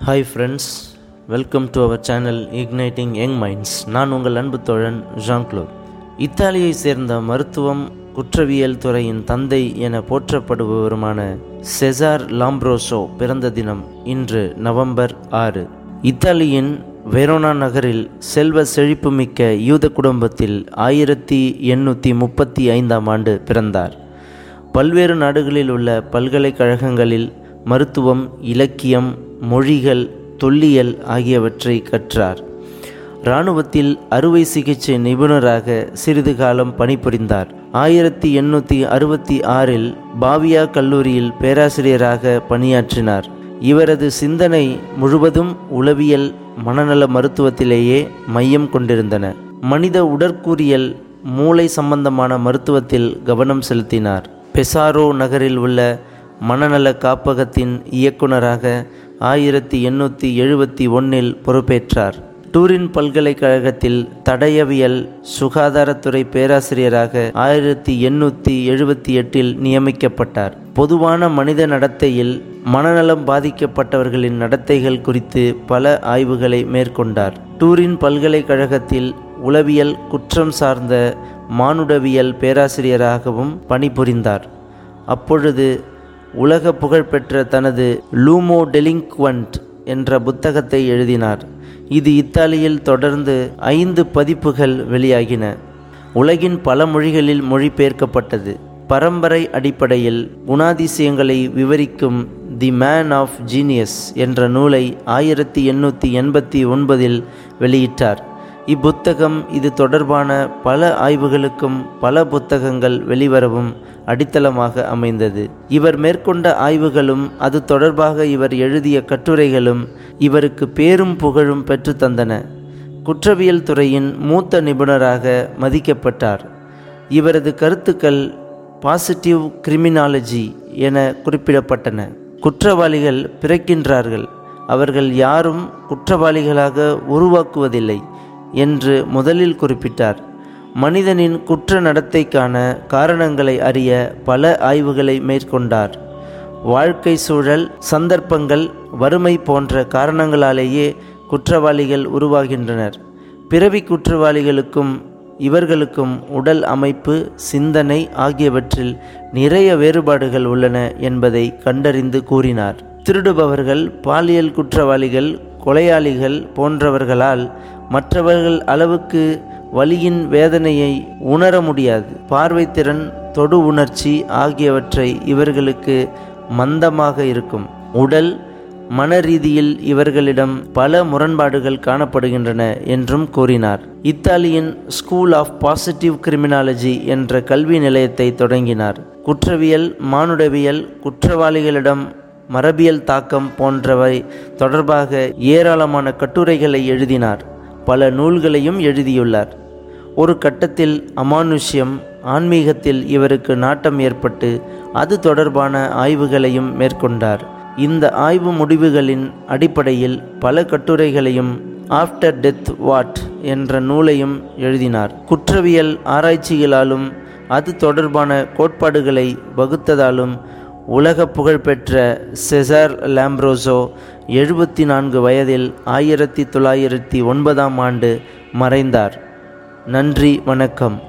Hi friends welcome to our channel igniting young minds நான் உங்கள் அன்பு தோழன் ஜாங்க்ளோ இத்தாலியை சேர்ந்த மருத்துவம் குற்றவியல் துறையின் தந்தை என போற்றப்படுபவருமான செசார் லாம்ப்ரோசோ பிறந்த தினம் இன்று நவம்பர் ஆறு. இத்தாலியின் வெரோனா நகரில் செல்வ செழிப்புமிக்க யூத குடும்பத்தில் ஆயிரத்தி எண்ணூற்றி முப்பத்தி ஐந்தாம் ஆண்டு பிறந்தார். பல்வேறு நாடுகளில் உள்ள பல்கலைக்கழகங்களில் மருத்துவம் இலக்கியம் மொழிகள் தொல்லியல் ஆகியவற்றை கற்றார். இராணுவத்தில் அறுவை சிகிச்சை நிபுணராக சிறிது காலம் பணிபுரிந்தார். ஆயிரத்தி எண்ணூற்றி அறுபத்தி ஆறில் பாவியா கல்லூரியில் பேராசிரியராக பணியாற்றினார். இவரது சிந்தனை முழுவதும் உளவியல் மனநல மருத்துவத்திலேயே மையம் கொண்டிருந்தன. மனித உடற்கூறியல் மூளை சம்பந்தமான மருத்துவத்தில் கவனம் செலுத்தினார். பெசாரோ நகரில் உள்ள மனநல காப்பகத்தின் இயக்குனராக ஆயிரத்தி எண்ணூற்றி எழுபத்தி ஒன்றில் பொறுப்பேற்றார். டூரின் பல்கலைக்கழகத்தில் தடயவியல் சுகாதாரத்துறை பேராசிரியராக ஆயிரத்தி எண்ணூற்றி எழுபத்தி எட்டில் நியமிக்கப்பட்டார். பொதுவான மனித நடத்தையில் மனநலம் பாதிக்கப்பட்டவர்களின் நடத்தைகள் குறித்து பல ஆய்வுகளை மேற்கொண்டார். டூரின் பல்கலைக்கழகத்தில் உளவியல் குற்றம் சார்ந்த மானுடவியல் பேராசிரியராகவும் பணிபுரிந்தார். அப்பொழுது உலக புகழ்பெற்ற தனது லூமோ டெலிங்க்வன்ட் என்ற புத்தகத்தை எழுதினார். இது இத்தாலியில் தொடர்ந்து ஐந்து பதிப்புகள் வெளியாகின. உலகின் பல மொழிகளில் மொழிபெயர்க்கப்பட்டது. பரம்பரை அடிப்படையில் குணாதிசயங்களை விவரிக்கும் தி மேன் ஆஃப் ஜீனியஸ் என்ற நூலை ஆயிரத்தி எண்ணூற்றி எண்பத்தி ஒன்பதில் வெளியிட்டார். இப்புத்தகம் இது தொடர்பான பல ஆய்வுகளுக்கும் பல புத்தகங்கள் வெளிவரவும் அடித்தளமாக அமைந்தது. இவர் மேற்கொண்ட ஆய்வுகளும் அது தொடர்பாக இவர் எழுதிய கட்டுரைகளும் இவருக்கு பேரும் புகழும் பெற்று தந்தன. குற்றவியல் துறையின் மூத்த நிபுணராக மதிக்கப்பட்டார். இவரது கருத்துக்கள் பாசிட்டிவ் கிரிமினாலஜி என குறிப்பிடப்பட்டன. குற்றவாளிகள் பிறக்கின்றார்கள். அவர்கள் யாரும் குற்றவாளிகளாக உருவாக்குவதில்லை. என்று முதலில் குறிப்பிட்டார். மனிதனின் குற்ற நடத்தைக்கான காரணங்களை அறிய பல ஆய்வுகளை மேற்கொண்டார். வாழ்க்கை சூழல் சந்தர்ப்பங்கள் வறுமை போன்ற காரணங்களாலேயே குற்றவாளிகள் உருவாகின்றனர். பிறவி குற்றவாளிகளுக்கும் இவர்களுக்கும் உடல் அமைப்பு சிந்தனை ஆகியவற்றில் நிறைய வேறுபாடுகள் உள்ளன என்பதை கண்டறிந்து கூறினார். திருடுபவர்கள் பாலியல் குற்றவாளிகள் கொலையாளிகள் போன்றவர்களால் மற்றவர்கள் அளவுக்கு வலியின் வேதனையை உணர முடியாது. பார்வைத்திறன் தொடு உணர்ச்சி ஆகியவற்றை இவர்களுக்கு மந்தமாக இருக்கும். உடல் மன ரீதியில் இவர்களிடம் பல முரண்பாடுகள் காணப்படுகின்றன என்றும் கூறினார். இத்தாலியின் ஸ்கூல் ஆஃப் பாசிட்டிவ் கிரிமினாலஜி என்ற கல்வி நிலையத்தை தொடங்கினார். குற்றவியல் மானுடவியல் குற்றவாளிகளிடம் மரபியல் தாக்கம் போன்றவை தொடர்பாக ஏராளமான கட்டுரைகளை எழுதினார். பல நூல்களையும் எழுதியுள்ளார். ஒரு கட்டத்தில் அமானுஷ்யம் ஆன்மீகத்தில் இவருக்கு நாட்டம் ஏற்பட்டு அது தொடர்பான ஆய்வுகளையும் மேற்கொண்டார். இந்த ஆய்வு முடிவுகளின் அடிப்படையில் பல கட்டுரைகளையும் ஆஃப்டர் டெத் வாட் என்ற நூலையும் எழுதினார். குற்றவியல் ஆராய்ச்சிகளாலும் அது தொடர்பான கோட்பாடுகளை வகுத்ததாலும் உலக புகழ்பெற்ற செசார் லாம்ப்ரோசோ எழுபத்தி நான்கு வயதில் ஆயிரத்தி தொள்ளாயிரத்தி ஒன்பதாம் ஆண்டு மறைந்தார். நன்றி வணக்கம்.